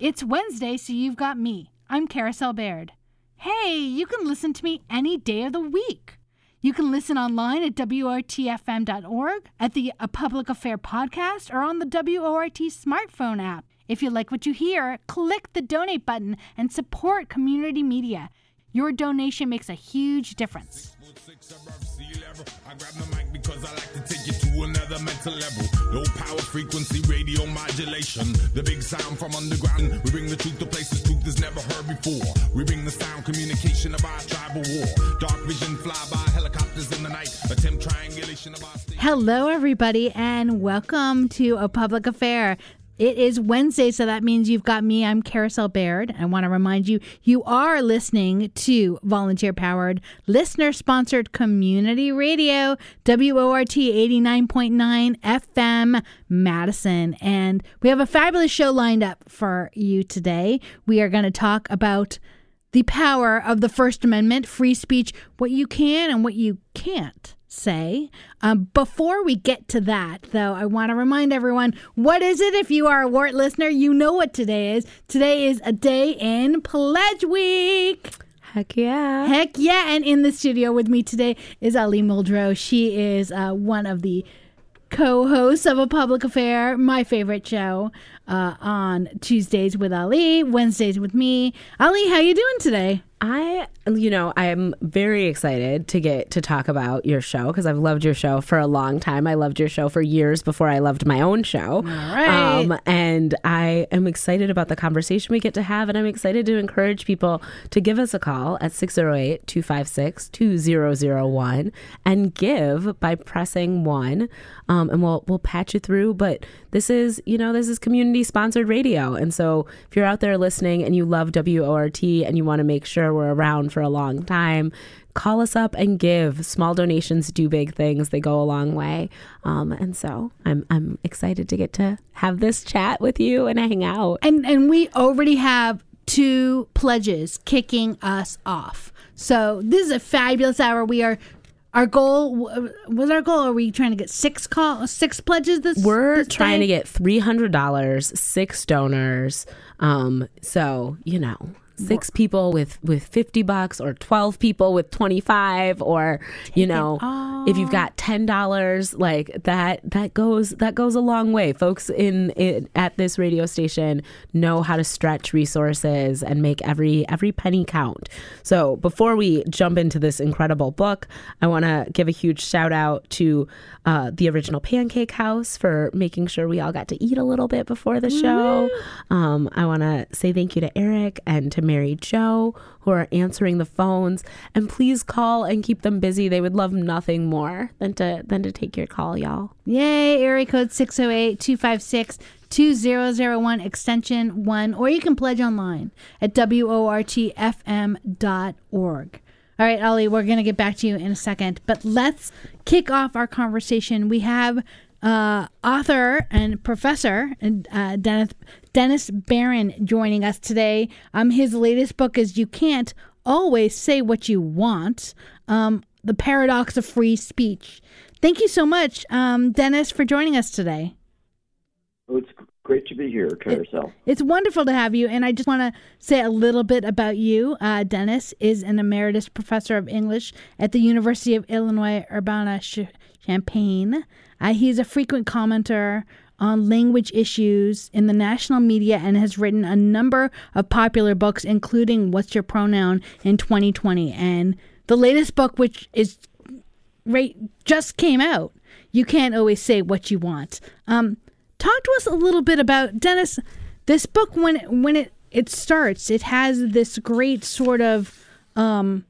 It's Wednesday, so you've got me. I'm Carousel Bayrd. Hey, you can listen to me any day of the week. You can listen online at WORTFM.org, at the A Public Affair podcast, or on the WORT smartphone app. If you like what you hear, click the donate button and support community media. Your donation makes a huge difference. Low power frequency radio modulation. The big sound from underground. We bring the truth to places truth is never heard before. We bring the sound communication of our tribal war. Dark vision fly by helicopters in the night. Attempt triangulation of our state. Hello, everybody, and welcome to A Public Affair. It is Wednesday, so that means you've got me. I'm Carousel Bayrd. I want to remind you, you are listening to volunteer powered, listener sponsored community radio, WORT 89.9 FM, Madison. And we have a fabulous show lined up for you today. We are going to talk about the power of the First Amendment, free speech, what you can and what you can't say. Um, before we get to that, though, I want to remind everyone what is it? If you are a WORT listener, you know what today is. Today is a day in Pledge Week. Heck yeah. Heck yeah. And in the studio with me today is Ali Muldrow. She is uh, one of the co hosts of A Public Affair, my favorite show, uh, on Tuesdays with Ali, Wednesdays with me. Ali, how you doing today? I, you know, I'm very excited to get to talk about your show because I've loved your show for a long time. I loved your show for years before I loved my own show. All right. Um, and I am excited about the conversation we get to have. And I'm excited to encourage people to give us a call at 608 256 2001 and give by pressing one. Um, and we'll, we'll patch you through. But this is, you know, this is community sponsored radio. And so if you're out there listening and you love WORT and you want to make sure we're around for a long time, call us up and give. Small donations do big things. They go a long way. Um, and so I'm I'm excited to get to have this chat with you and hang out. And and we already have two pledges kicking us off. So this is a fabulous hour. We are our goal was our goal. Are we trying to get six call six pledges this? We're this trying day? to get three hundred dollars, six donors. Um, so you know, six people with with fifty bucks, or twelve people with twenty five, or you know, if you've got ten dollars, like that, that goes that goes a long way. Folks in, in at this radio station know how to stretch resources and make every every penny count. So before we jump into this incredible book, I want to give a huge shout out to uh, the original Pancake House for making sure we all got to eat a little bit before the show. Um, I want to say thank you to Eric and to Mary Jo who are answering the phones. And please call and keep them busy. They would love nothing more than to than to take your call, y'all. Yay! Area code 608-256-2001 extension 1 or you can pledge online at wortfm.org. All right, Ali, we're going to get back to you in a second, but let's kick off our conversation. We have uh, author and professor uh, Dennis Dennis Baron joining us today. Um, his latest book is "You Can't Always Say What You Want: um, The Paradox of Free Speech." Thank you so much, um, Dennis, for joining us today. Oh, it's great to be here, Carousel. It's wonderful to have you, and I just want to say a little bit about you. Uh, Dennis is an emeritus professor of English at the University of Illinois Urbana-Champaign. Uh, he's a frequent commenter on language issues in the national media and has written a number of popular books, including "What's Your Pronoun" in 2020, and the latest book, which is right just came out. You can't always say what you want. Um, talk to us a little bit about Dennis. This book, when it, when it it starts, it has this great sort of um,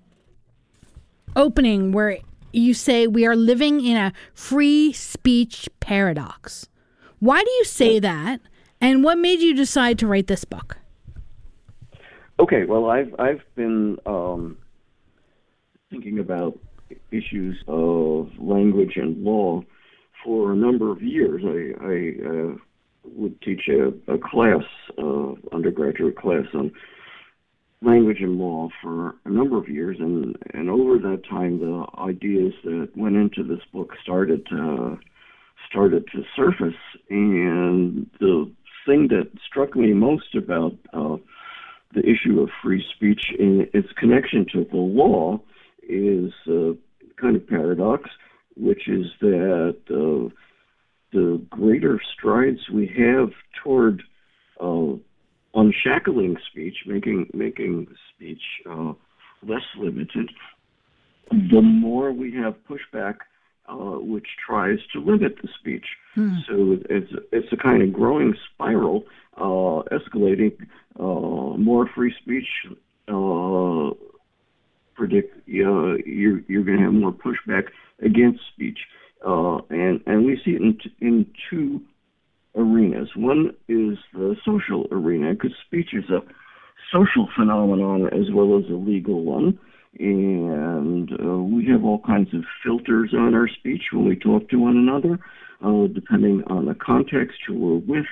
opening where you say we are living in a free speech paradox. Why do you say that? And what made you decide to write this book? Okay, well, I've I've been um, thinking about issues of language and law for a number of years. I, I uh, would teach a, a class, uh, undergraduate class on language and law for a number of years, and and over that time, the ideas that went into this book started to started to surface, and the thing that struck me most about uh, the issue of free speech in its connection to the law is a kind of paradox, which is that uh, the greater strides we have toward uh, unshackling speech, making making speech uh, less limited, the more we have pushback uh, which tries to limit the speech. Hmm. So it's it's a kind of growing spiral, uh, escalating. Uh, more free speech uh, predict uh, you're you're going to have more pushback against speech, uh, and and we see it in in two arenas. One is the social arena because speech is a social phenomenon as well as a legal one and uh, we have all kinds of filters on our speech when we talk to one another, uh, depending on the context we're with.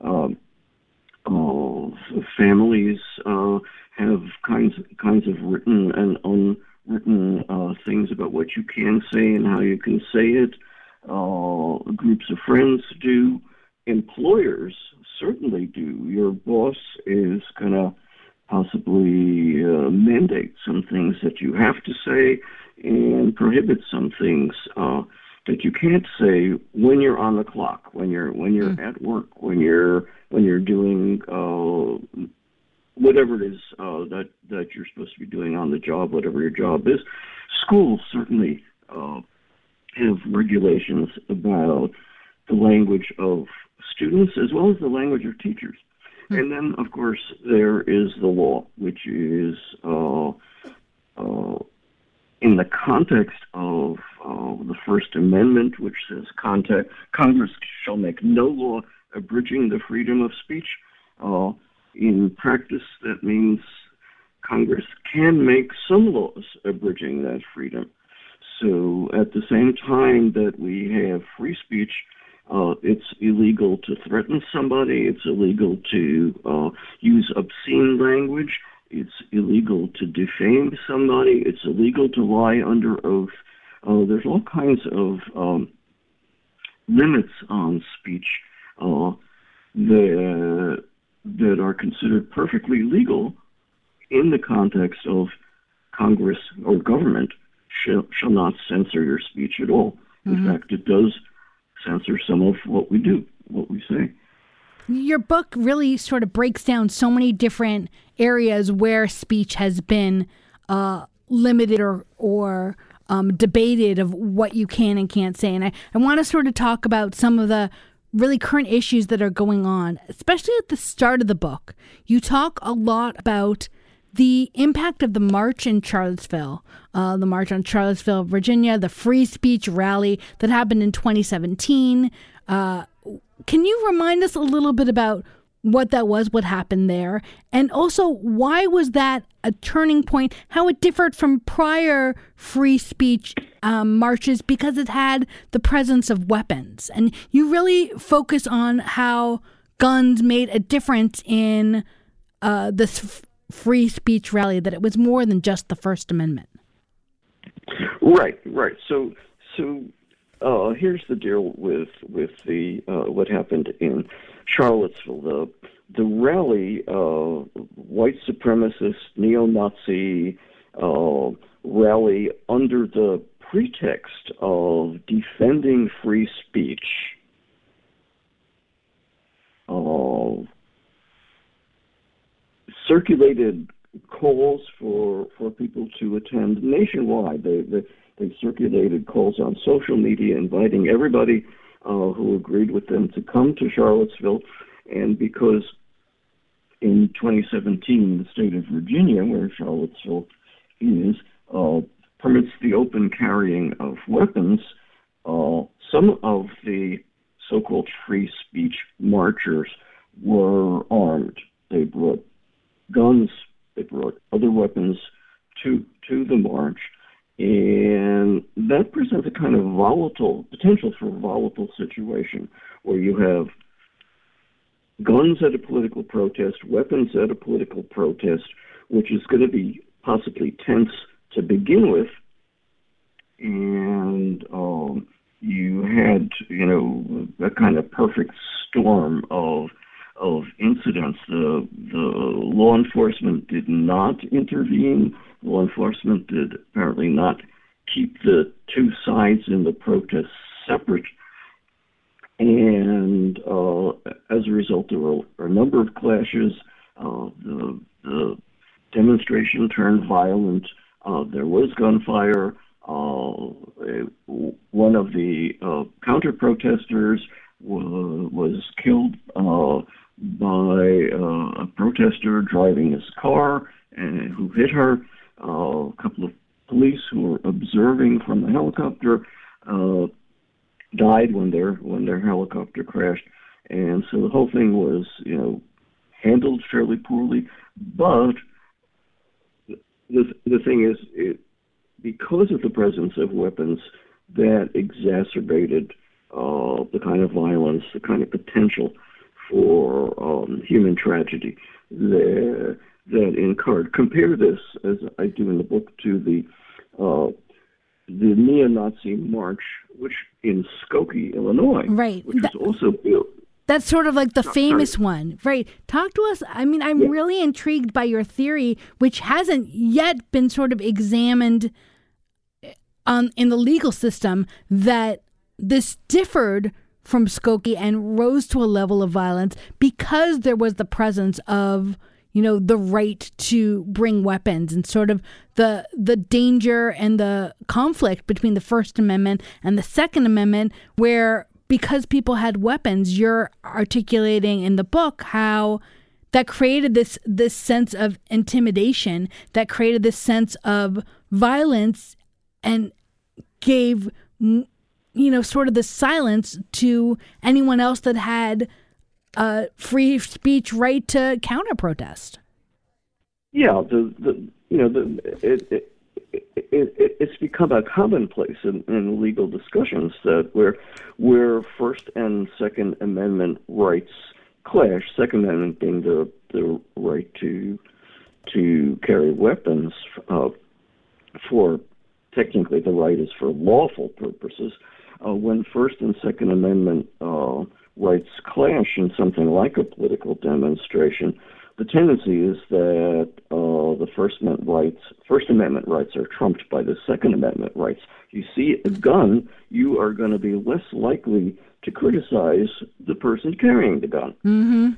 Um, uh, families uh, have kinds kinds of written and unwritten uh, things about what you can say and how you can say it. Uh, groups of friends do. Employers certainly do. Your boss is gonna possibly uh, mandate some things that you have to say and prohibit some things uh, that you can't say when you're on the clock, when you're when you're mm. at work, when you're when you're doing uh, whatever it is uh, that that you're supposed to be doing on the job, whatever your job is. Schools certainly uh, have regulations about the language of students as well as the language of teachers. And then, of course, there is the law, which is uh, uh, in the context of uh, the First Amendment, which says contact, Congress shall make no law abridging the freedom of speech. Uh, in practice, that means Congress can make some laws abridging that freedom. So at the same time that we have free speech, uh, it's illegal to threaten somebody. It's illegal to uh, use obscene language. It's illegal to defame somebody. It's illegal to lie under oath. Uh, there's all kinds of um, limits on speech uh, that, that are considered perfectly legal in the context of Congress or government shall, shall not censor your speech at all. In mm-hmm. fact, it does censor some of what we do, what we say. Your book really sort of breaks down so many different areas where speech has been uh, limited or or um, debated of what you can and can't say. And I, I want to sort of talk about some of the really current issues that are going on, especially at the start of the book. You talk a lot about the impact of the march in Charlottesville, uh, the march on Charlottesville, Virginia, the free speech rally that happened in 2017. Uh, can you remind us a little bit about what that was, what happened there, and also why was that a turning point? How it differed from prior free speech um, marches because it had the presence of weapons, and you really focus on how guns made a difference in uh, this free speech rally that it was more than just the First Amendment. Right, right. So, so uh, here's the deal with with the uh, what happened in Charlottesville. The the rally, uh, white supremacist, neo-Nazi uh, rally under the pretext of defending free speech. Circulated calls for for people to attend nationwide. They they, they circulated calls on social media inviting everybody uh, who agreed with them to come to Charlottesville, and because in 2017 the state of Virginia, where Charlottesville is, uh, permits the open carrying of weapons. Uh, some of the so-called free speech marchers were armed. They brought guns. They brought other weapons to to the march, and that presents a kind of volatile potential for a volatile situation where you have guns at a political protest, weapons at a political protest, which is going to be possibly tense to begin with, and um, you had you know a kind of perfect storm of of incidents. The the law enforcement did not intervene. Law enforcement did apparently not keep the two sides in the protest separate. And uh, as a result, there were a number of clashes. Uh, the, the, demonstration turned violent. Uh, there was gunfire. Uh, one of the uh, counter protesters was killed uh, by uh, a protester driving his car and who hit her. Uh, a couple of police who were observing from the helicopter uh, died when their when their helicopter crashed, and so the whole thing was you know handled fairly poorly. But the the thing is, it, because of the presence of weapons, that exacerbated uh, the kind of violence, the kind of potential for um, human tragedy that, that incurred. Compare this, as I do in the book, to the uh, the neo-Nazi march, which in Skokie, Illinois, right, which that, was also built. That's sort of like the famous sorry. one, right? Talk to us. I mean, I'm yeah. really intrigued by your theory, which hasn't yet been sort of examined um, in the legal system. That this differed from Skokie and rose to a level of violence because there was the presence of you know the right to bring weapons and sort of the the danger and the conflict between the first amendment and the second amendment where because people had weapons you're articulating in the book how that created this this sense of intimidation that created this sense of violence and gave you know, sort of the silence to anyone else that had a free speech right to counter protest. Yeah, the, the you know the it, it, it, it's become a commonplace in, in legal discussions that where where First and Second Amendment rights clash. Second Amendment being the the right to to carry weapons uh, for technically the right is for lawful purposes uh, when First and Second Amendment uh, rights clash in something like a political demonstration, the tendency is that uh, the First Amendment rights, First Amendment rights, are trumped by the Second Amendment rights. You see a gun, you are going to be less likely to criticize the person carrying the gun. Mm-hmm.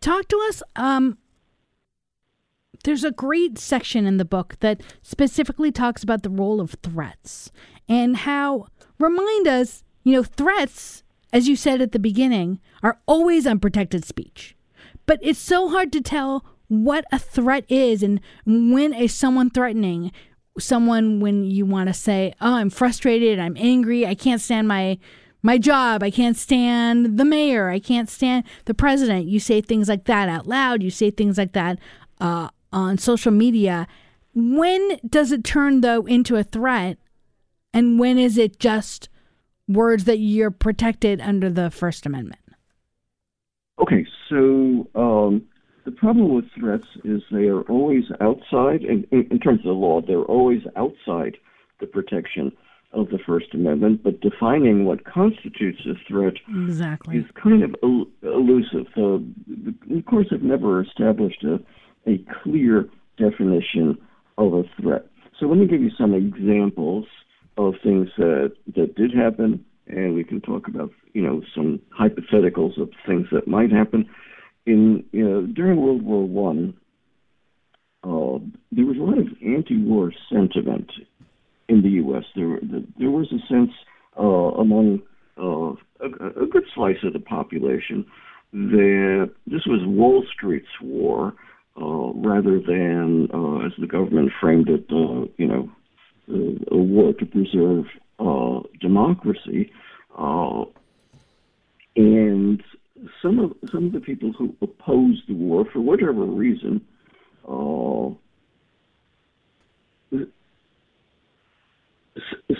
Talk to us. Um, there's a great section in the book that specifically talks about the role of threats and how remind us, you know, threats, as you said at the beginning, are always unprotected speech. But it's so hard to tell what a threat is and when is someone threatening someone when you want to say, "Oh, I'm frustrated, I'm angry, I can't stand my my job, I can't stand the mayor, I can't stand the president." You say things like that out loud, you say things like that uh, on social media. When does it turn though into a threat and when is it just words that you're protected under the First Amendment? Okay, so um, the problem with threats is they are always outside, in, in, terms of the law, they're always outside the protection of the First Amendment, but defining what constitutes a threat exactly. is kind of el- elusive. So the courts have never established a, a clear definition of a threat. So let me give you some examples of things that that did happen, and we can talk about you know some hypotheticals of things that might happen. In you know during World War One, uh, there was a lot of anti-war sentiment in the U.S. There there was a sense uh, among uh, a, a good slice of the population that this was Wall Street's war. Uh, rather than, uh, as the government framed it, uh, you know, a war to preserve uh, democracy. Uh, and some of some of the people who opposed the war, for whatever reason,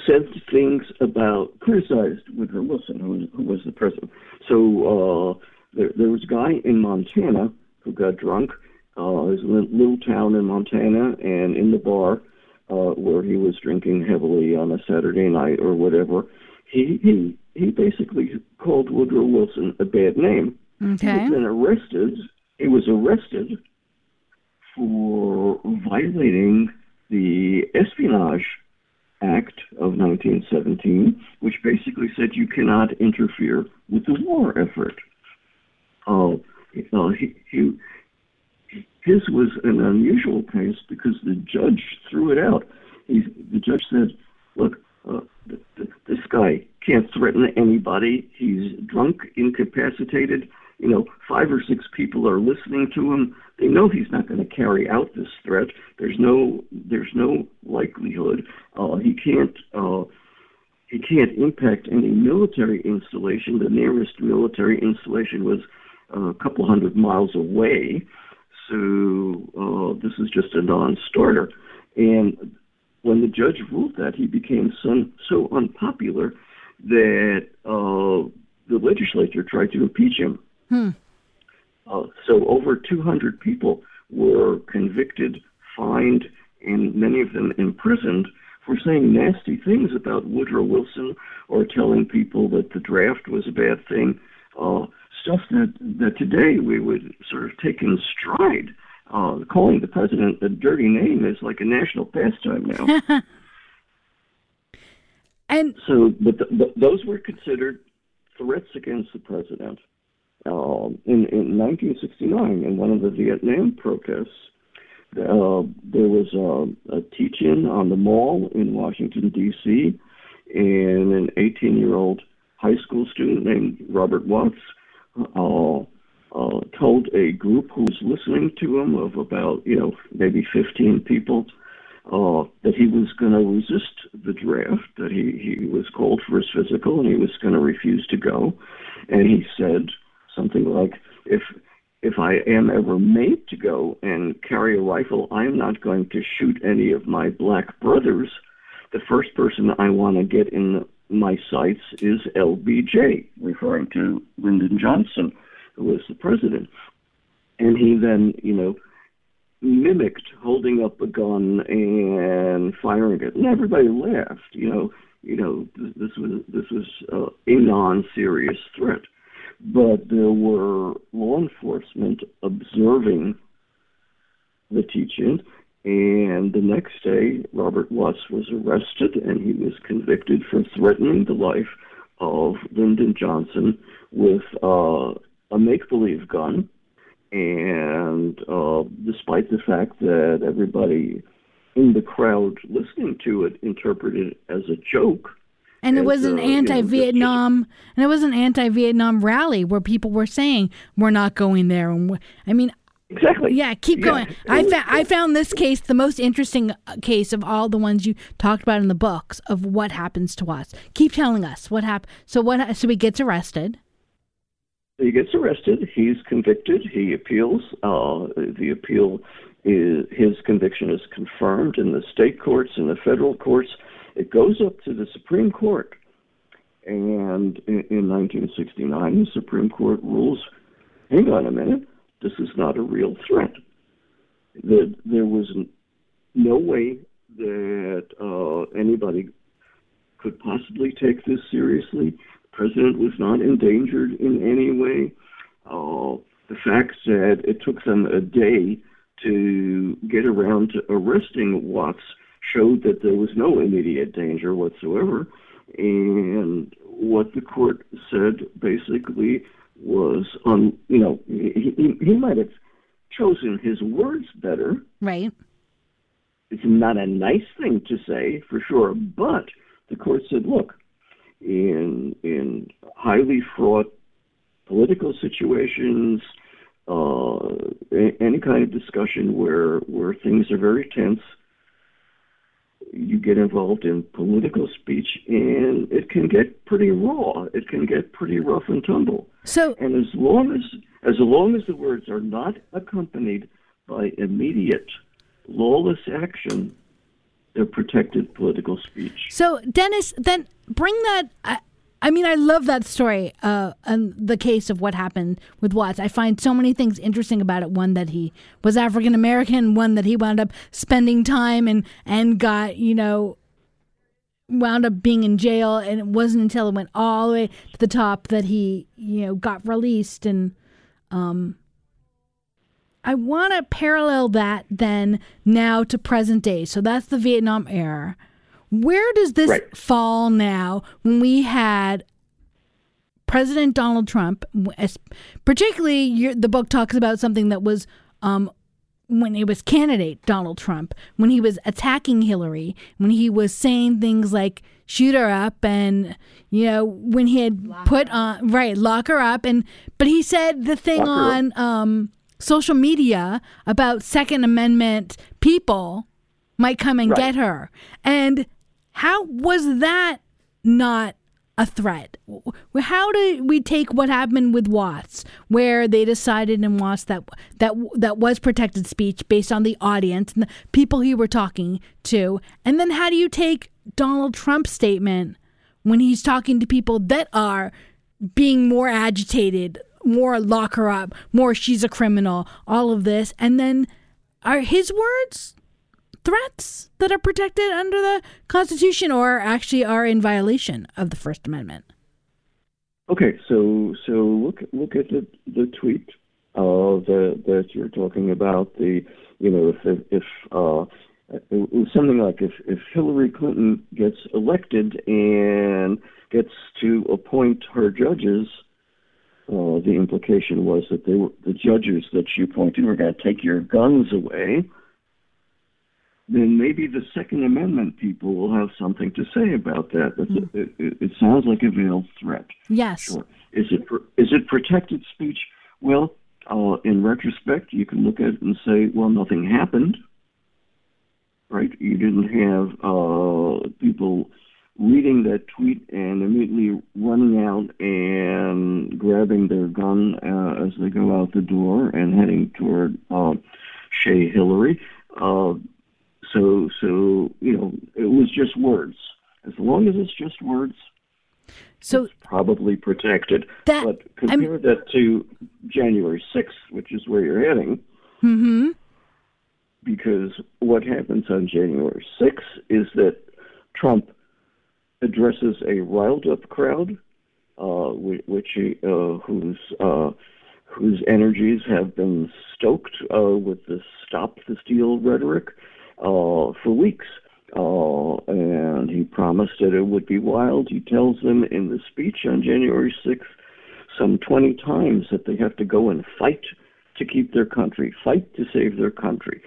said things about criticized Woodrow Wilson, who was, who was the president. So there, there was a guy in Montana who got drunk. Uh, it was a little town in Montana, and in the bar, uh, where he was drinking heavily on a Saturday night or whatever, he he he basically called Woodrow Wilson a bad name. Okay. He was then arrested. He was arrested for violating the Espionage Act of 1917, which basically said you cannot interfere with the war effort. Uh, uh, he, he, his was an unusual case because the judge threw it out. He, the judge said, "Look, uh, th- th- this guy can't threaten anybody. He's drunk, incapacitated. You know, five or six people are listening to him. They know he's not going to carry out this threat. There's no, there's no likelihood. Uh, he can't." Uh, he can't impact any military installation. The nearest military installation was uh, a couple hundred miles away. So uh, this is just a non-starter. And when the judge ruled that, he became so, so unpopular that uh, the legislature tried to impeach him. Hmm. Uh, so over 200 people were convicted, fined, and many of them imprisoned for saying nasty things about Woodrow Wilson or telling people that the draft was a bad thing. Uh, stuff that, that today we would sort of take in stride. Uh, calling the president a dirty name is like a national pastime now. And so, but th- th- those were considered threats against the president. Um, in, in 1969, in one of the Vietnam protests, uh, there was a, a teach-in on the mall in Washington D.C., and an 18-year-old high school student named Robert Watts uh, uh, told a group who was listening to him of about you know maybe 15 people uh, that he was going to resist the draft, that he, he was called for his physical and he was going to refuse to go, and he said something like, "If if I am ever made to go and carry a rifle, I'm not going to shoot any of my black brothers. The first person I want to get in my sights is LBJ, referring to Lyndon Johnson, who was the president. And he then, you know, mimicked holding up a gun and firing it, and everybody laughed. You know, you know, this was this was uh, a non-serious threat but there were law enforcement observing the teach-in. And the next day, Robert Watts was arrested and he was convicted for threatening the life of Lyndon Johnson with uh, a make believe gun. And uh, despite the fact that everybody in the crowd listening to it interpreted it as a joke, and it was an uh, anti-Vietnam, and it was an anti-Vietnam rally where people were saying we're not going there. And I mean, Exactly. yeah, keep Yeah. going. I fa- I found this case the most interesting uh, case of all the ones you talked about in the books of what happens to us. Keep telling us what happened. So what? ha- So he gets arrested. He gets arrested. He's convicted. He appeals. Uh, the appeal is his conviction is confirmed in the state courts and the federal courts. It goes up to the Supreme Court, and in, in 1969, the Supreme Court rules: "Hang on a minute, this is not a real threat." That there was no way that uh, anybody could possibly take this seriously. The president was not endangered in any way. Uh, the fact that it took them a day to get around to arresting Watts showed that there was no immediate danger whatsoever. And what the court said basically was, on you know, he, he, he might have chosen his words better, Right. it's not a nice thing to say for sure, but the court said, look, in in highly fraught political situations, uh, any kind of discussion where where things are very tense, you get involved in political speech, and it can get pretty raw. It can get pretty rough and tumble. So And as long as as long as the words are not accompanied by immediate lawless action, they're protected political speech. So Dennis, then bring that. I, I mean, I love that story. Uh, and the case of what happened with Watts. I find so many things interesting about it. One that he was African American. One that he wound up spending time and and got you know wound up being in jail, and it wasn't until it went all the way to the top that he, you know, got released. And um, I want to parallel that then now to present day. So that's the Vietnam era. Where does this Right. fall now when we had President Donald Trump, particularly your, the book talks about something that was um, when it was candidate Donald Trump, when he was attacking Hillary, when he was saying things like shoot her up and you know when he had put on right lock her up and but he said the thing Lock on um, social media about Second Amendment people might come and Right. get her and how was that not a threat. How do we take what happened with Watts, where they decided in Watts that that that was protected speech based on the audience and the people he were talking to, and then how do you take Donald Trump's statement when he's talking to people that are being more agitated, more lock her up, more she's a criminal, all of this, and then are his words threats that are protected under the Constitution or actually are in violation of the First Amendment? Okay, so so look look at the the tweet uh, that that you're talking about. The you know if if uh, something like if if Hillary Clinton gets elected and gets to appoint her judges, uh, the implication was that they were the judges that she appointed were going to take your guns away. Then maybe the Second Amendment people will have something to say about that. That's a, it, it, sounds like a veiled threat. Yes. Sure. Is it is it protected speech? Well, uh, in retrospect, you can look at it and say, well, nothing happened. Right? You didn't have uh, people reading that tweet and immediately running out and grabbing their gun uh, as they go out the door and heading toward uh, Shea Hillary. Uh, so, so you know, it was just words. As long as it's just words, So probably protected. That- but compare that to January 6th, which is where you're heading, hmm because what happens on January 6th is that Trump addresses a riled up crowd, uh, which uh, whose uh, whose energies have been stoked uh, with the "Stop the Steal" rhetoric uh, for weeks. Uh, and he promised that it would be wild. He tells them in the speech on January 6th some 20 times that they have to go and fight to keep their country, fight to save their country.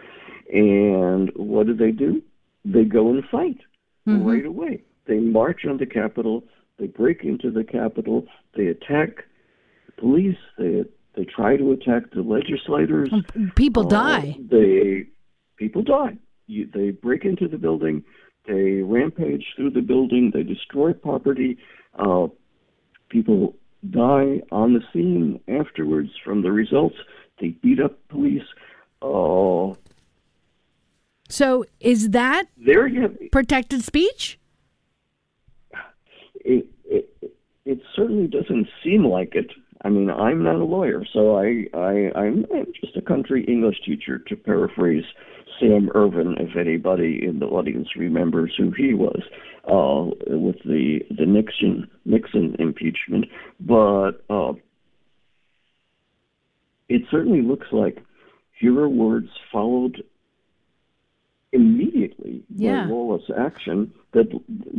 And what do they do? They go and fight right away. They march on the Capitol. They break into the Capitol. They attack the police. They they try to attack the legislators. people Uh, die. They people die. You, they break into the building. They rampage through the building. They destroy property. Uh, people die on the scene afterwards from the results. They beat up police. Uh, So is that there you have protected speech? it, it it certainly doesn't seem like it. I mean, I'm not a lawyer, so I, I I'm, I'm just a country English teacher, to paraphrase Sam Ervin, if anybody in the audience remembers who he was, uh, with the the Nixon Nixon impeachment. But uh, it certainly looks like hero words followed immediately Yeah. by lawless action that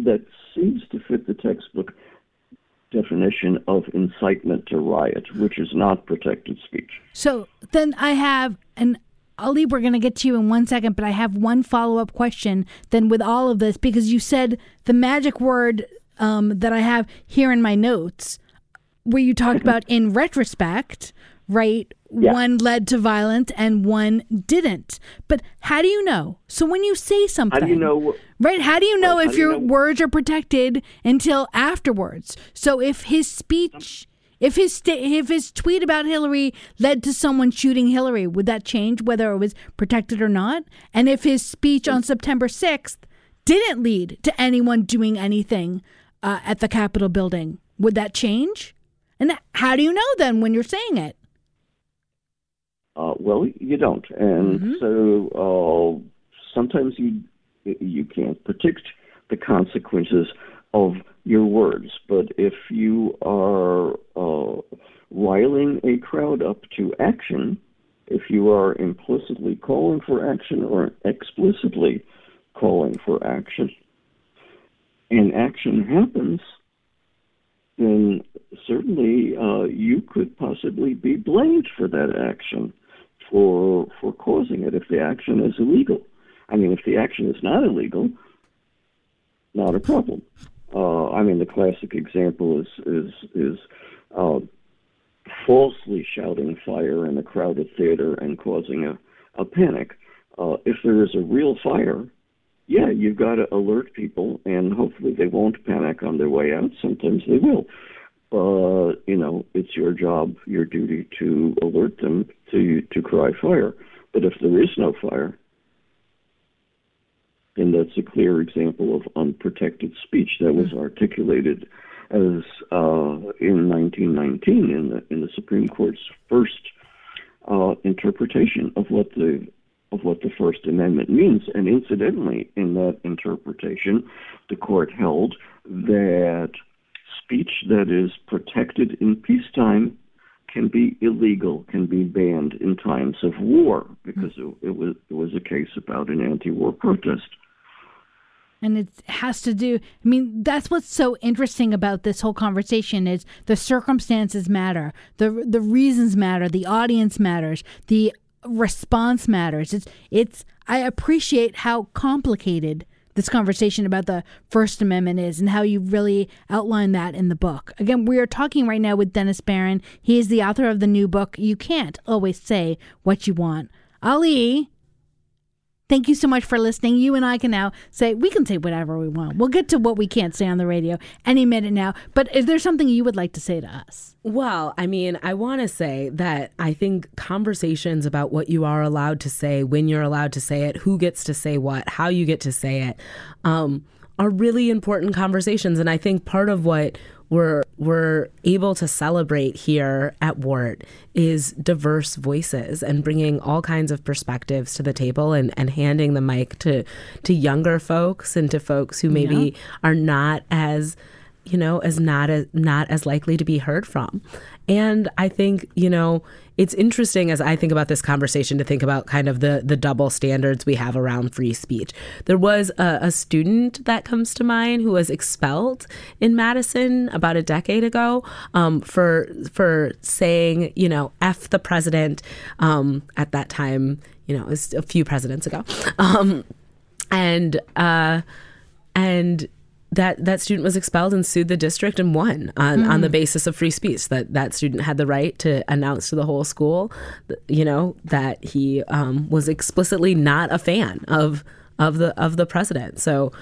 that seems to fit the textbook definition of incitement to riot, which is not protected speech. So then I have, and Ali, we're going to get to you in one second, but I have one follow up question then with all of this because you said the magic word um, that I have here in my notes where you talked about in retrospect, right? Yeah. One led to violence and one didn't. But how do you know? So when you say something, How do you know? Right. How do you know if do you your know- words are protected until afterwards? So if his speech, if his sta- if his tweet about Hillary led to someone shooting Hillary, would that change whether it was protected or not? And if his speech on September sixth didn't lead to anyone doing anything uh, at the Capitol building, would that change? And how do you know then when you're saying it? Uh, well, you don't, and so uh, sometimes you you can't predict the consequences of your words. But if you are uh, riling a crowd up to action, if you are implicitly calling for action or explicitly calling for action, and action happens, then certainly uh, you could possibly be blamed for that action, for for causing it if the action is illegal. I mean, if the action is not illegal, not a problem. Uh, I mean, the classic example is is is uh, falsely shouting fire in a crowded theater and causing a, a panic. Uh, if there is a real fire, yeah, you've got to alert people, and hopefully they won't panic on their way out. Sometimes they will. But you know, it's your job, your duty to alert them to to cry fire. But if there is no fire, then that's a clear example of unprotected speech that was articulated as uh, in 1919 in the in the Supreme Court's first uh, interpretation of what the of what the First Amendment means. And incidentally, in that interpretation, the court held that speech that is protected in peacetime can be illegal, can be banned in times of war, because it, it was it was a case about an anti-war protest and it has to do i mean that's what's so interesting about this whole conversation is the circumstances matter the the reasons matter the audience matters the response matters it's it's i appreciate how complicated this conversation about the First Amendment is and how you really outline that in the book. Again, we are talking right now with Dennis Baron. He is the author of the new book, You Can't Always Say What You Want. Ali, Thank you so much for listening. You and I can now say, we can say whatever we want. We'll get to what we can't say on the radio any minute now. But is there something you would like to say to us? Well, I mean, I want to say that I think conversations about what you are allowed to say, when you're allowed to say it, who gets to say what, how you get to say it, um, are really important conversations. And I think part of what we're we're able to celebrate here at WORT is diverse voices and bringing all kinds of perspectives to the table and, and handing the mic to to younger folks and to folks who maybe yeah. are not as you know as not as not as likely to be heard from and i think you know it's interesting as I think about this conversation to think about kind of the the double standards we have around free speech. There was a, a student that comes to mind who was expelled in Madison about a decade ago um, for for saying you know f the president um, at that time you know it was a few presidents ago um, and uh, and that that student was expelled and sued the district and won on, mm. on the hmm. basis of free speech that that student had the right to announce to the whole school you know that he um, was explicitly not a fan of of the of the president so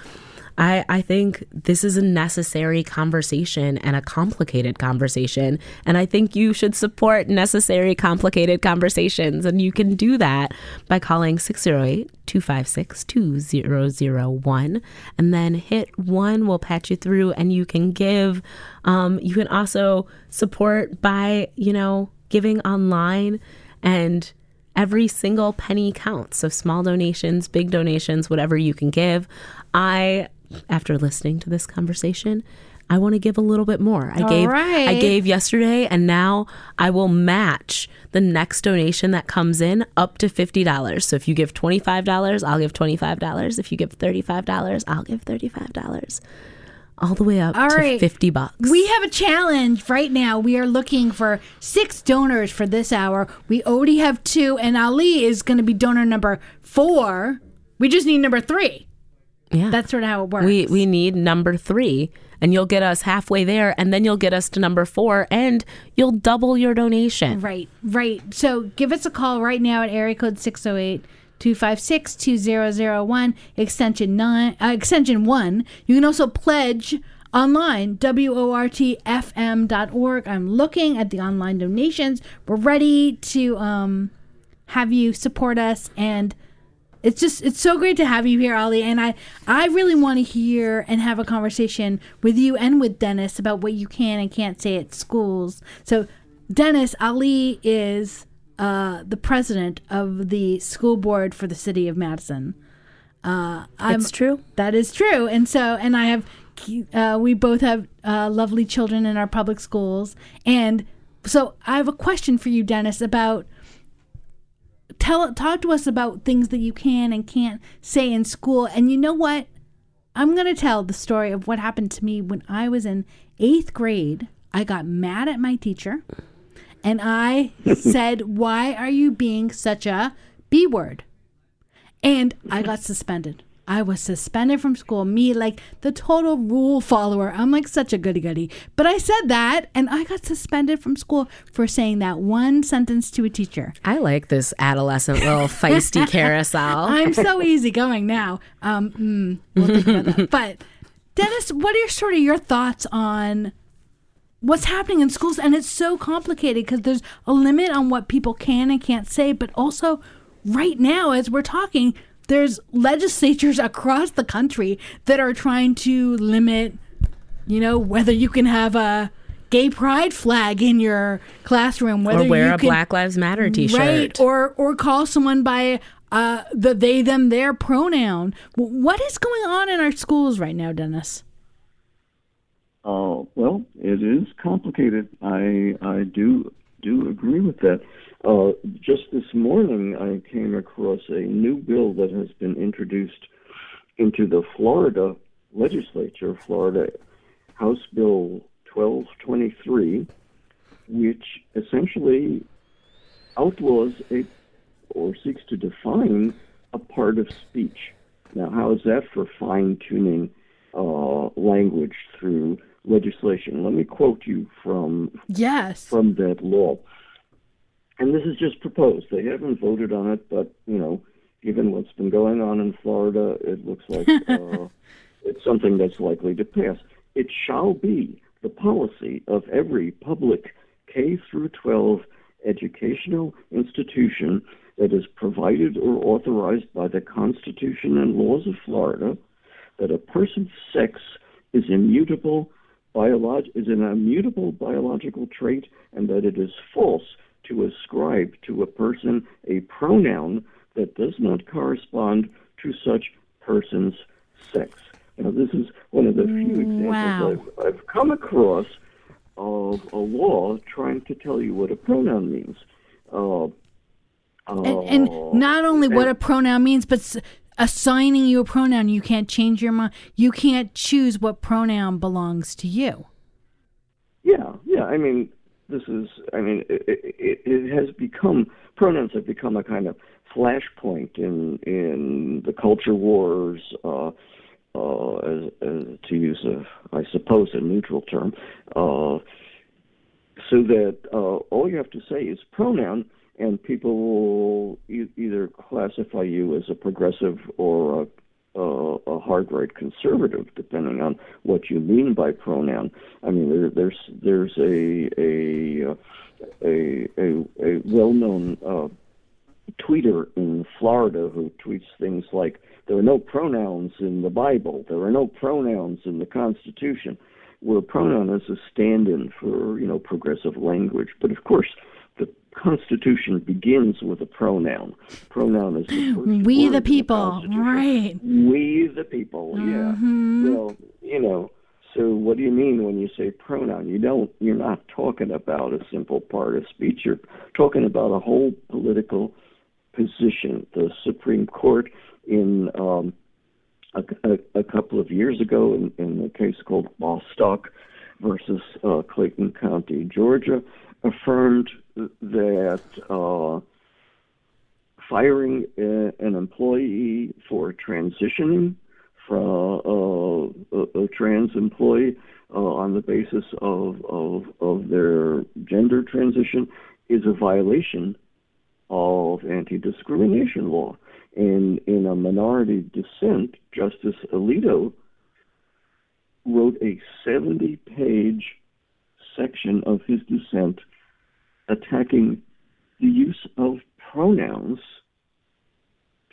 I, I think this is a necessary conversation and a complicated conversation. And I think you should support necessary, complicated conversations. And you can do that by calling 608 256 2001 and then hit one. We'll patch you through and you can give. Um, you can also support by, you know, giving online and every single penny counts. So small donations, big donations, whatever you can give. I after listening to this conversation, I want to give a little bit more. I All gave right. I gave yesterday and now I will match the next donation that comes in up to $50. So if you give $25, I'll give $25. If you give $35, I'll give $35. All the way up All to right. 50 bucks. We have a challenge right now. We are looking for six donors for this hour. We already have two, and Ali is going to be donor number four. We just need number three. Yeah. That's sort of how it works. We we need number 3 and you'll get us halfway there and then you'll get us to number 4 and you'll double your donation. Right. Right. So give us a call right now at area code 608 256 2001 extension 9 uh, extension 1. You can also pledge online wortfm.org. I'm looking at the online donations. We're ready to um have you support us and it's just it's so great to have you here ali and i i really want to hear and have a conversation with you and with dennis about what you can and can't say at schools so dennis ali is uh, the president of the school board for the city of madison Uh, It's true. That is true. And so, and I have, uh, we both have uh, lovely children in our public schools. And so I have a question for you, Dennis, about tell talk to us about things that you can and can't say in school. And you know what? I'm going to tell the story of what happened to me when I was in eighth grade. I got mad at my teacher and I said, Why are you being such a B word? And I got suspended. I was suspended from school. Me, like the total rule follower. I'm like such a goody goody. But I said that and I got suspended from school for saying that one sentence to a teacher. I like this adolescent little feisty carousel. I'm so easygoing now. Um, mm, we'll think about that. But Dennis, what are your sort of your thoughts on what's happening in schools? And it's so complicated because there's a limit on what people can and can't say, but also right now, as we're talking, there's legislatures across the country that are trying to limit, you know, whether you can have a gay pride flag in your classroom, whether or wear you a can, Black Lives Matter T-shirt, right, or or call someone by uh, the they them their pronoun. What is going on in our schools right now, Dennis? Uh, well, it is complicated. I I do do agree with that. Uh, just this morning, I came across a new bill that has been introduced into the Florida legislature, Florida House Bill 1223, which essentially outlaws a or seeks to define a part of speech. Now, how is that for fine tuning uh, language through legislation? Let me quote you from Yes. from that law. And this is just proposed. They haven't voted on it, but you know, given what's been going on in Florida, it looks like uh, it's something that's likely to pass. It shall be the policy of every public K through 12 educational institution that is provided or authorized by the Constitution and laws of Florida that a person's sex is immutable biolog- is an immutable biological trait and that it is false to ascribe to a person a pronoun that does not correspond to such person's sex. Now, this is one of the few Wow. examples I've, I've come across of a law trying to tell you what a pronoun means. Uh, And, uh, and not only what a pronoun means, but assigning you a pronoun, you can't change your mind. You can't choose what pronoun belongs to you. Yeah, yeah. I mean, this is. I mean, it, it, it has become pronouns have become a kind of flashpoint in in the culture wars. Uh, uh, as, as, to use a, I suppose, a neutral term, uh, so that uh, all you have to say is pronoun, and people will e- either classify you as a progressive or a, a, a hard right conservative, depending on what you mean by pronoun. I mean, there, there's there's a a a a, a well-known uh, tweeter in Florida who tweets things like, "There are no pronouns in the Bible. There are no pronouns in the Constitution." Where pronoun is a stand-in for you know progressive language, but of course the Constitution begins with a pronoun. Pronoun is the We the people, Constitution. right? We the people, yeah. Mm-hmm. Well, you know, so what do you mean when you say pronoun? You don't you're not talking about a simple part of speech. You're talking about a whole political position. The Supreme Court in um a, a, a couple of years ago in, in a case called Bostock versus uh, Clayton County, Georgia, affirmed that uh, firing a, an employee for transitioning from uh, a, a trans employee uh, on the basis of, of, of their gender transition is a violation of anti-discrimination law. And in a minority dissent, Justice Alito wrote a 70-page section of his dissent attacking the use of pronouns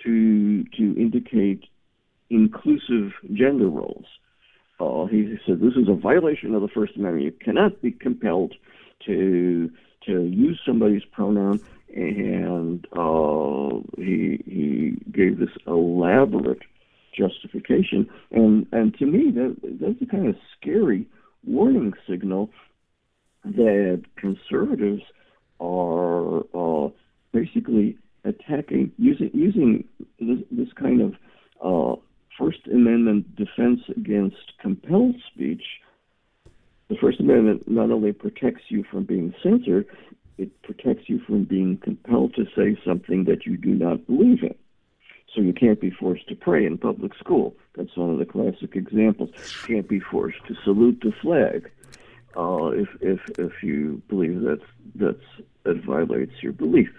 to to indicate inclusive gender roles. Uh, he said this is a violation of the First Amendment. You cannot be compelled to to use somebody's pronoun, and uh, he he gave this elaborate justification, And and to me, that that's a kind of scary warning signal that conservatives are uh, basically attacking using using this, this kind of uh, First Amendment defense against compelled speech. The First Amendment not only protects you from being censored, it protects you from being compelled to say something that you do not believe in. So you can't be forced to pray in public school. That's one of the classic examples. You can't be forced to salute the flag uh, if if if you believe that that's that violates your belief.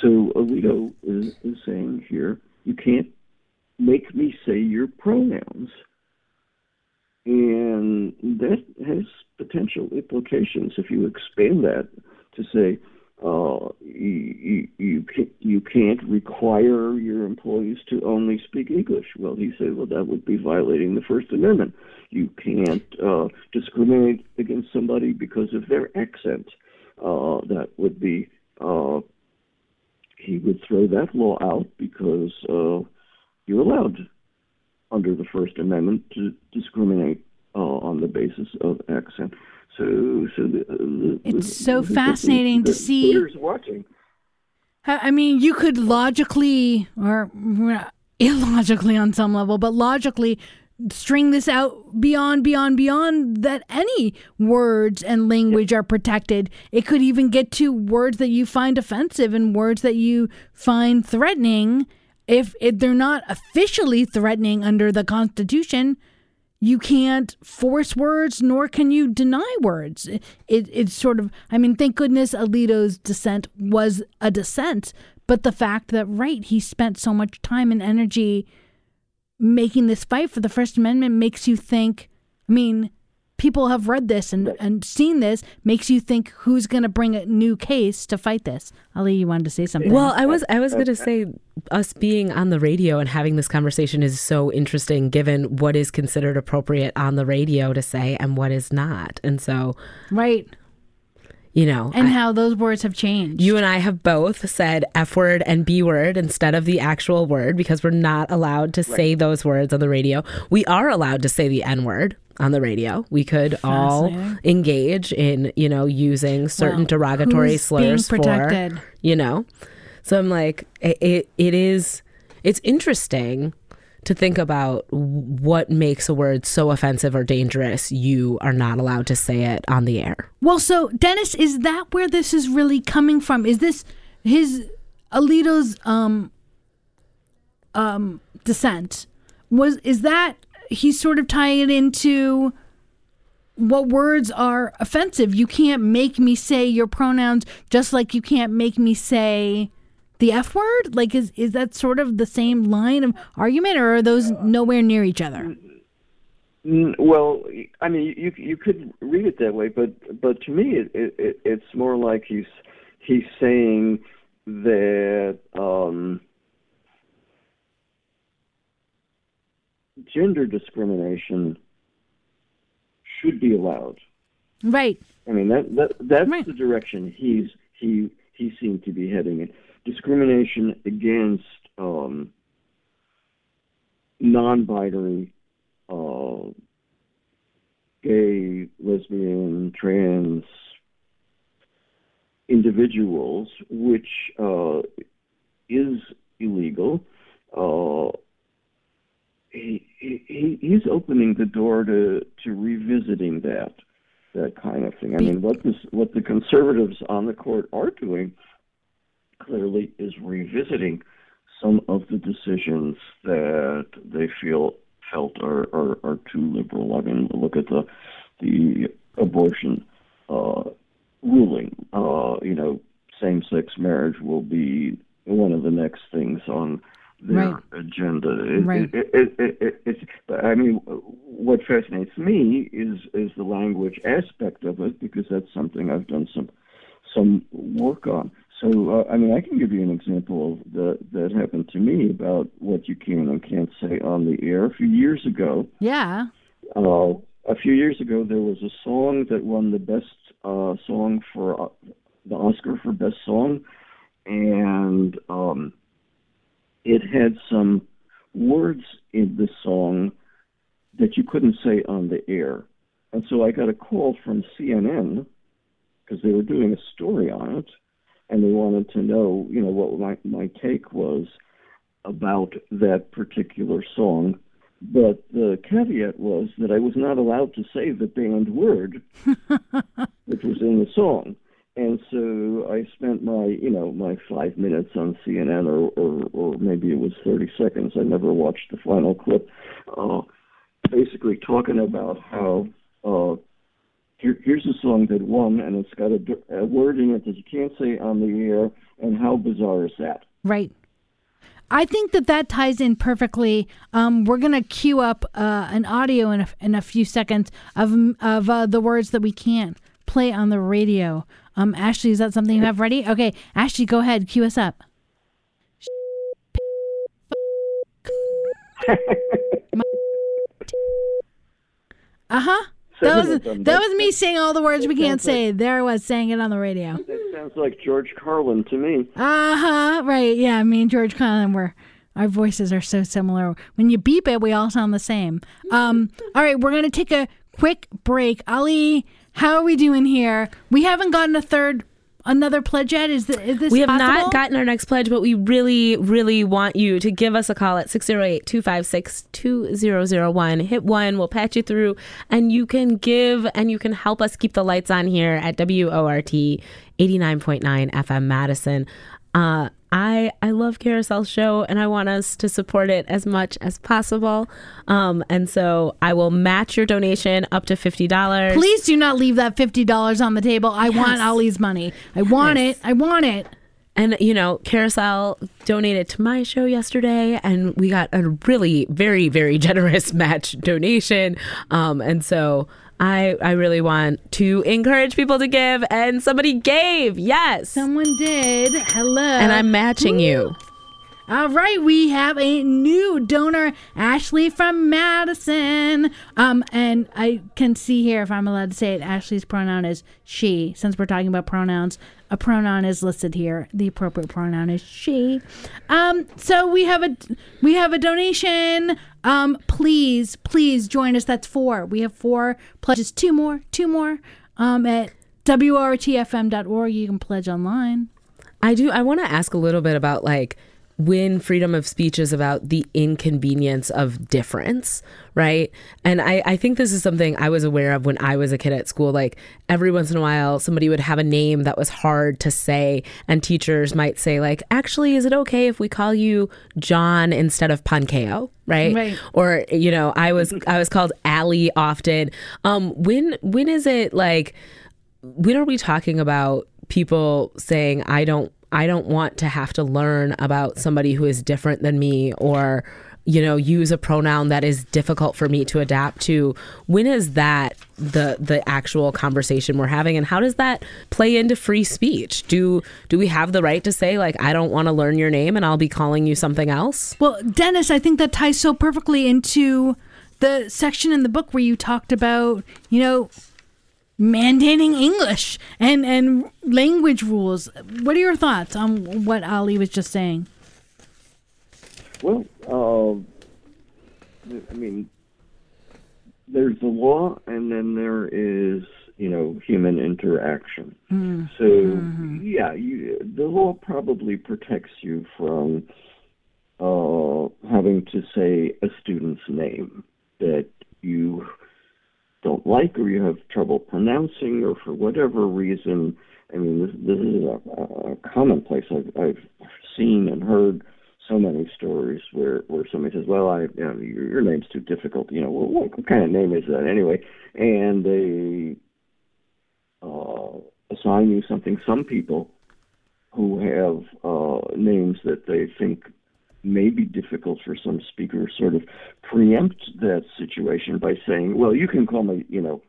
So Alito is, is saying here, you can't make me say your pronouns. And that has potential implications if you expand that to say uh, you, you, you can't require your employees to only speak English. Well, he said, well, that would be violating the First Amendment. You can't uh, discriminate against somebody because of their accent. Uh, that would be, uh, he would throw that law out because uh, you're allowed under the First Amendment to discriminate uh, on the basis of accent. So, so the, the, it's the, so fascinating to see. Watching. I mean, you could logically or illogically on some level, but logically string this out beyond, beyond, beyond that any words and language are protected. It could even get to words that you find offensive and words that you find threatening. If, if they're not officially threatening under the Constitution, you can't force words nor can you deny words. It, it's sort of, I mean, thank goodness Alito's dissent was a dissent, but the fact that, right, he spent so much time and energy making this fight for the First Amendment makes you think, I mean, people have read this and, and seen this makes you think who's going to bring a new case to fight this. Ali, you wanted to say something. Well, I was I was going to say us being on the radio and having this conversation is so interesting given what is considered appropriate on the radio to say and what is not. And so Right. You know, and I, how those words have changed. You and I have both said F word and B word instead of the actual word because we're not allowed to right. say those words on the radio. We are allowed to say the N word on the radio. We could all engage in, you know, using certain well, derogatory slurs for, you know. So I'm like, it, it, it is, it's interesting to think about what makes a word so offensive or dangerous you are not allowed to say it on the air. Well, so Dennis, is that where this is really coming from? Is this his Alito's um um dissent? Was is that he's sort of tying it into what words are offensive. You can't make me say your pronouns just like you can't make me say the F word? Like is is that sort of the same line of argument or are those nowhere near each other? Well, I mean, you you could read it that way, but but to me, it, it it's more like he's he's saying that um, gender discrimination should be allowed. Right. I mean that, that that's right. the direction he's he he seemed to be heading in. Discrimination against um, non-binary, uh, gay, lesbian, trans individuals, which uh, is illegal. Uh, he, he he's opening the door to to revisiting that that kind of thing. I mean, what this what the conservatives on the court are doing clearly is revisiting some of the decisions that they feel felt are, are, are too liberal. I mean, look at the the abortion uh, ruling. Uh, you know, same-sex marriage will be one of the next things on their right. agenda. It, right. It, it, it's, I mean, what fascinates me is is the language aspect of it because that's something I've done some some work on. So, uh, I mean, I can give you an example of the, that happened to me about what you can and can't say on the air. A few years ago, yeah, uh, a few years ago, there was a song that won the best uh, song for uh, the Oscar for best song, and um, it had some words in the song that you couldn't say on the air. And so I got a call from CNN because they were doing a story on it, and they wanted to know, you know, what my my take was about that particular song. But the caveat was that I was not allowed to say the banned word, which was in the song. And so I spent my, you know, my five minutes on CNN, or, or, or maybe it was 30 seconds. I never watched the final clip. Uh, basically talking about how uh, here, here's a song that won, and it's got a, a word in it that you can't say on the air, and how bizarre is that? Right. I think that that ties in perfectly. Um, we're gonna queue up uh, an audio in a, in a few seconds of of uh, the words that we can't play on the radio. Um, Ashley, is that something you have ready? Okay, Ashley, go ahead, cue us up. uh huh. That was that was me saying all the words we can't say. There I was saying it on the radio. That sounds like George Carlin to me. Uh huh. Right. Yeah. Me and George Carlin were. Our voices are so similar. When you beep it, we all sound the same. Um. All right. We're gonna take a quick break. Ali, how are we doing here? We haven't gotten a third another pledge yet? Is, is this We have possible? not gotten our next pledge, but we really, really want you to give us a call at 608 256 2001. Hit one, we'll patch you through, and you can give and you can help us keep the lights on here at WORT 89.9 FM Madison. Uh, I I love Carousel Show and I want us to support it as much as possible. Um, and so I will match your donation up to fifty dollars. Please do not leave that fifty dollars on the table. I want Ali's money. I want Yes. it. I want it. And you know, Carousel donated to my show yesterday, and we got a really very very generous match donation. Um, and so I I really want to encourage people to give, and somebody gave, yes, Someone did. Hello. and I'm matching you. All right, we have a new donor, Ashley from Madison. Um, and I can see here, if I'm allowed to say it, Ashley's pronoun is she. Since we're talking about pronouns, a pronoun is listed here. The appropriate pronoun is she. Um, so we have a we have a donation. Um, please, please join us. That's four. We have four pledges. Two more. Two more. Um, at wortfm.org. You can pledge online. I do. I want to ask a little bit about like when freedom of speech is about the inconvenience of difference, right? And I, I think this is something I was aware of when I was a kid at school. Like every once in a while, somebody would have a name that was hard to say, and teachers might say, like, actually, is it okay if we call you John instead of Pankeo? Right? Right. Or, you know, I was I was called Allie often. Um, when when is it like when are we talking about people saying I don't I don't want to have to learn about somebody who is different than me or you know use a pronoun that is difficult for me to adapt to. When is that the the actual conversation we're having and how does that play into free speech? Do do we have the right to say like I don't want to learn your name and I'll be calling you something else Well, Dennis, I think that ties so perfectly into the section in the book where you talked about, you know, mandating English and and language rules. What are your thoughts on what Ali was just saying? Well, uh, I mean, there's the law, and then there is, you know, human interaction. So, yeah, you, the law probably protects you from uh, having to say a student's name that you don't like or you have trouble pronouncing or for whatever reason. I mean, this, this is a, a commonplace. I've, I've seen and heard so many stories where, where somebody says, "Well, I, you know, your, your name's too difficult. You know, what, what kind of name is that anyway?" And they uh, assign you something. Some people who have uh, names that they think may be difficult for some speakers sort of preempt that situation by saying, "Well, you can call me, you know,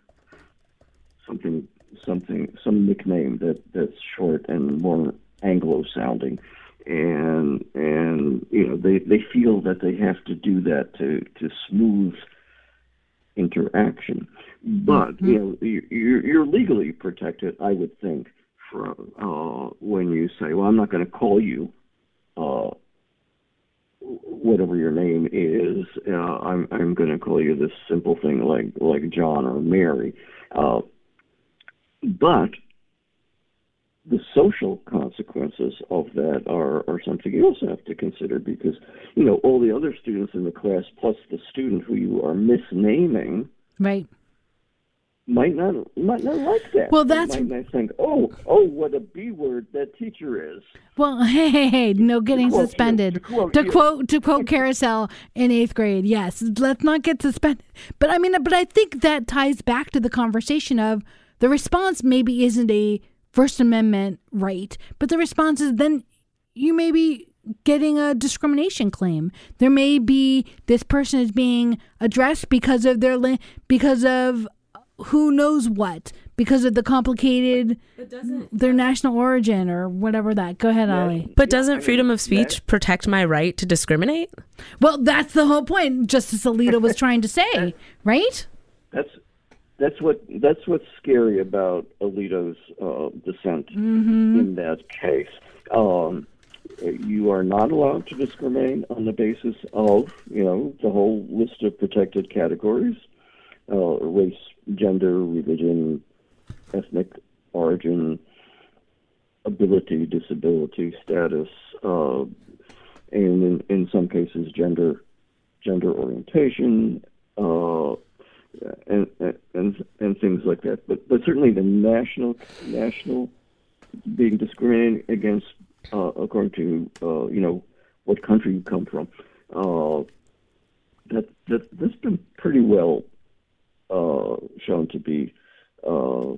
something, something, some nickname that that's short and more Anglo-sounding." And and you know they they feel that they have to do that to to smooth interaction. But you know, you- you're, you're legally protected, I would think, from uh, when you say, "Well, I'm not going to call you uh, whatever your name is, uh, I'm I'm going to call you this simple thing like like John or Mary. Uh, but the social consequences of that are, are something you also have to consider because you know all the other students in the class plus the student who you are misnaming Right. Might not might not like that. Well, They that's- might not think, oh, oh, what a b word that teacher is. Well, hey, hey, hey, no getting quote suspended. to quote to quote to quote Carousel in eighth grade. Yes, let's not get suspended. But I mean, but I think that ties back to the conversation of the response maybe isn't a First Amendment right, but the response is then you may be getting a discrimination claim. There may be this person is being addressed because of their li- because of who knows what because of the complicated their national origin or whatever that. Go ahead, Ali. But doesn't freedom of speech protect my right to discriminate? Well, that's the whole point. Justice Alito was trying to say, right? That's that's what that's what's scary about Alito's uh, dissent in that case. Um, you are not allowed to discriminate on the basis of you know the whole list of protected categories: uh, race, gender, religion, ethnic origin, ability, disability status, uh, and in, in some cases gender gender orientation. Uh, and, and and things like that. But but certainly the national national being discriminated against uh, according to uh, you know what country you come from. Uh, that that that's been pretty well uh, shown to be. Uh,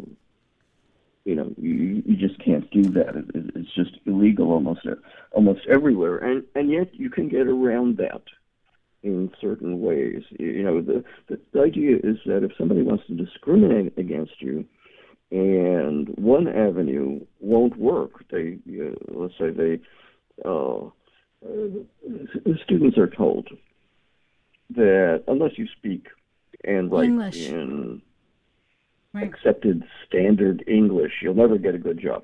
you know, you, you just can't do that. It, it, it's just illegal almost almost everywhere, and and yet you can get around that in certain ways. You know, the, the, the idea is that if somebody wants to discriminate against you, and one avenue won't work, they uh, let's say they uh, students are told that unless you speak and write English. in Right. accepted standard English, you'll never get a good job.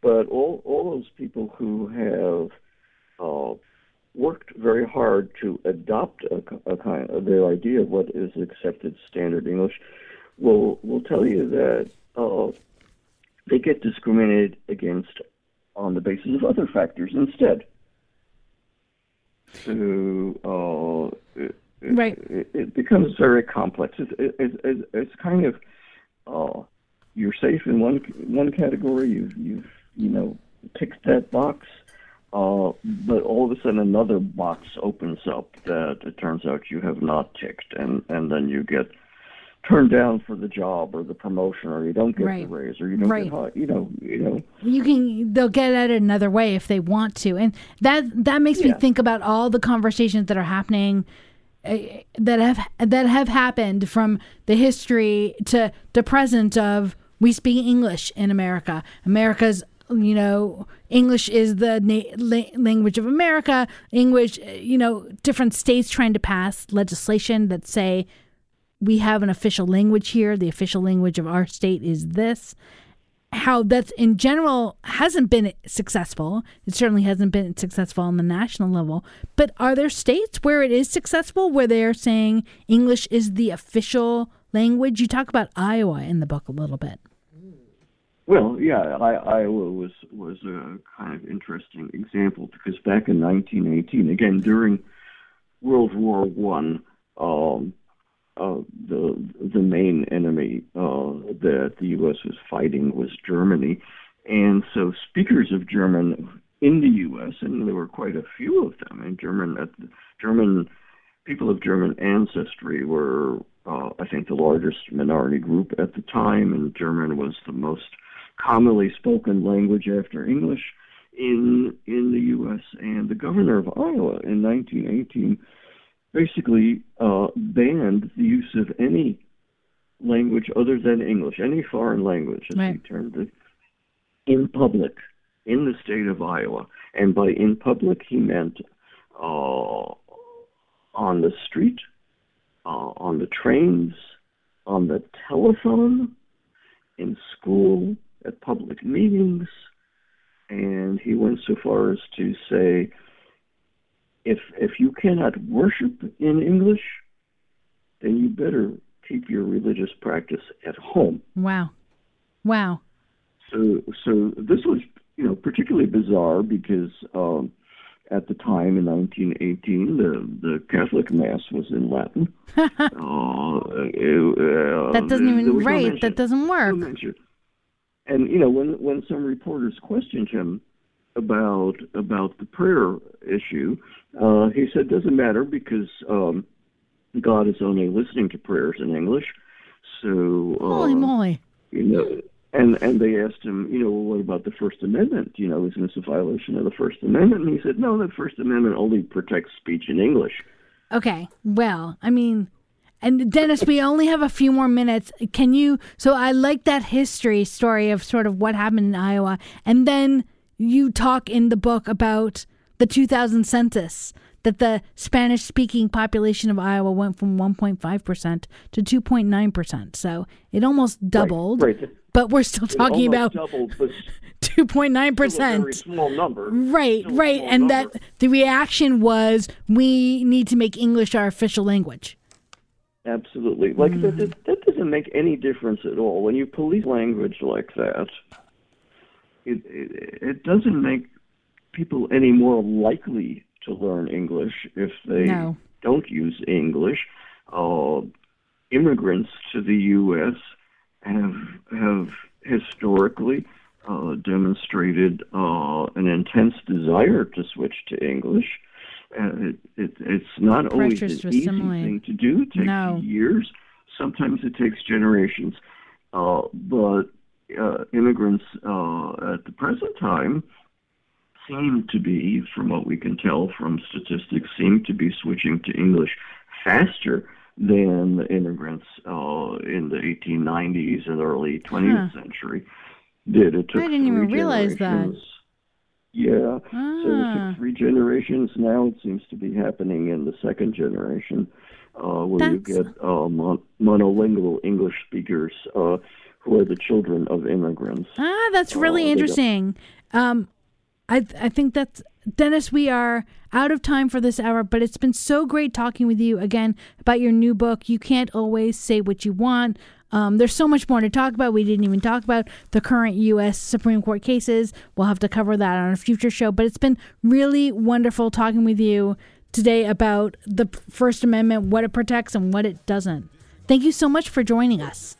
But all all those people who have uh, worked very hard to adopt a, a kind of their idea of what is accepted standard English will will tell you that uh, they get discriminated against on the basis of other factors instead. So uh, Right. it, it becomes very complex. It's, it, it, it, it's kind of uh, you're safe in one one category. You've you've you know ticked that box, uh, but all of a sudden another box opens up that it turns out you have not ticked, and and then you get turned down for the job or the promotion, or you don't get Right. the raise, or you don't Right. get high, you know you know. you can they'll get at it another way if they want to and that that makes me think about all the conversations that are happening that have that have happened from the history to the present of we speak english in america. America's you know english is the na- la- language of america. English uh, you know different states trying to pass legislation that say we have an official language here. The official language of our state is this how that's in general hasn't been successful. It certainly hasn't been successful on the national level. But are there states where it is successful, where they are saying English is the official language? You talk about Iowa in the book a little bit. Well, yeah, I, Iowa was was a kind of interesting example because back in 1918, again during World War One, um, uh, the the main enemy uh, that the U.S. was fighting was Germany, and so speakers of German in the U.S. and there were quite a few of them, and German German people of German ancestry were, uh, I think, the largest minority group at the time, and German was the most commonly spoken language after English in in the U.S. And the governor of Iowa in 1918 basically uh, banned the use of any language other than English, any foreign language, as Right. he termed it, in public in the state of Iowa. And by in public, he meant uh, on the street, uh, on the trains, on the telephone, in school, at public meetings. And he went so far as to say if if you cannot worship in English, then you better keep your religious practice at home. Wow. Wow. So so this was you know particularly bizarre because um, at the time in 1918 the the Catholic Mass was in Latin. uh, uh, that doesn't even was no that doesn't work. mention. And you know when when some reporters questioned him about about the prayer issue, uh, he said doesn't matter because um, God is only listening to prayers in English. So uh, Holy moly. you know, and and they asked him, you know, well, what about the First Amendment? You know, isn't this a violation of the First Amendment? And he said, no, the First Amendment only protects speech in English. Okay. Well, I mean, and Dennis, we only have a few more minutes. Can you? So I like that history story of sort of what happened in Iowa, and then you talk in the book about the 2000 census that the Spanish speaking population of Iowa went from 1.5% to 2.9%. So it almost doubled, Right. right. but we're still talking about doubled, 2.9%. still a very small number. Right, Still right. And number. that the reaction was we need to make English our official language. Absolutely. Like that, mm-hmm. that, that doesn't make any difference at all. When you police language like that, it, it it doesn't make people any more likely to learn English if they No. don't use English. Uh, immigrants to the U.S. have have historically uh, demonstrated uh, an intense desire to switch to English. Uh, it, it, it's not always an easy thing to do. It takes No. years. Sometimes it takes generations. Uh, but uh, immigrants uh, at the present time seem to be, from what we can tell from statistics, seem to be switching to English faster than the immigrants uh, in the 1890s and early 20th century did. It took I didn't even realize that. Yeah, so it Ah. took three generations. Now it seems to be happening in the second generation, uh, where you get uh, mon- monolingual English speakers uh, who are the children of immigrants. Ah, that's really Oh, interesting. Um, I I think that's Dennis. We are out of time for this hour, but it's been so great talking with you again about your new book. You can't always say what you want. Um, there's so much more to talk about. We didn't even talk about the current U.S. Supreme Court cases. We'll have to cover that on a future show. But it's been really wonderful talking with you today about the First Amendment, what it protects and what it doesn't. Thank you so much for joining us.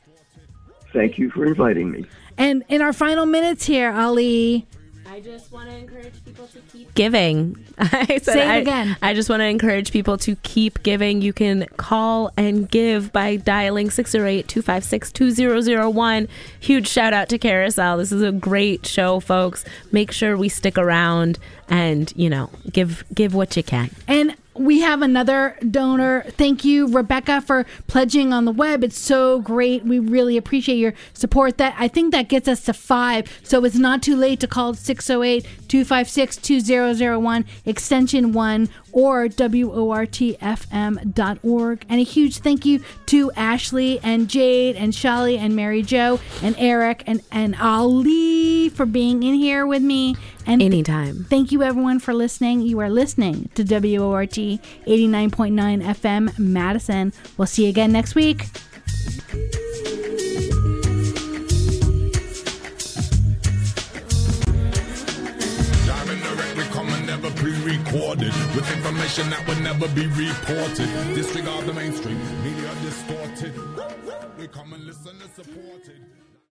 Thank you for inviting me. And in our final minutes here, Ali, I just want to encourage people to keep giving. I said Say it I- again. I just want to encourage people to keep giving. You can call and give by dialing 608-256-2001. Huge shout out to Carousel. This is a great show, folks. Make sure we stick around and, you know, give give what you can. And we have another donor. Thank you, Rebecca, for pledging on the web. It's so great. We really appreciate your support. That I think that gets us to five. So it's not too late to call 608-256-2001, extension one, or WORTFM.org. And a huge thank you to Ashley and Jade and Shelly and Mary Jo and Eric and, and Ali for being in here with me. And Anytime. Thank you, everyone, for listening. You are listening to WORT 89.9 FM Madison. We'll see you again next week. Pre-recorded with information that would never be reported. Disregard the mainstream, media distorted.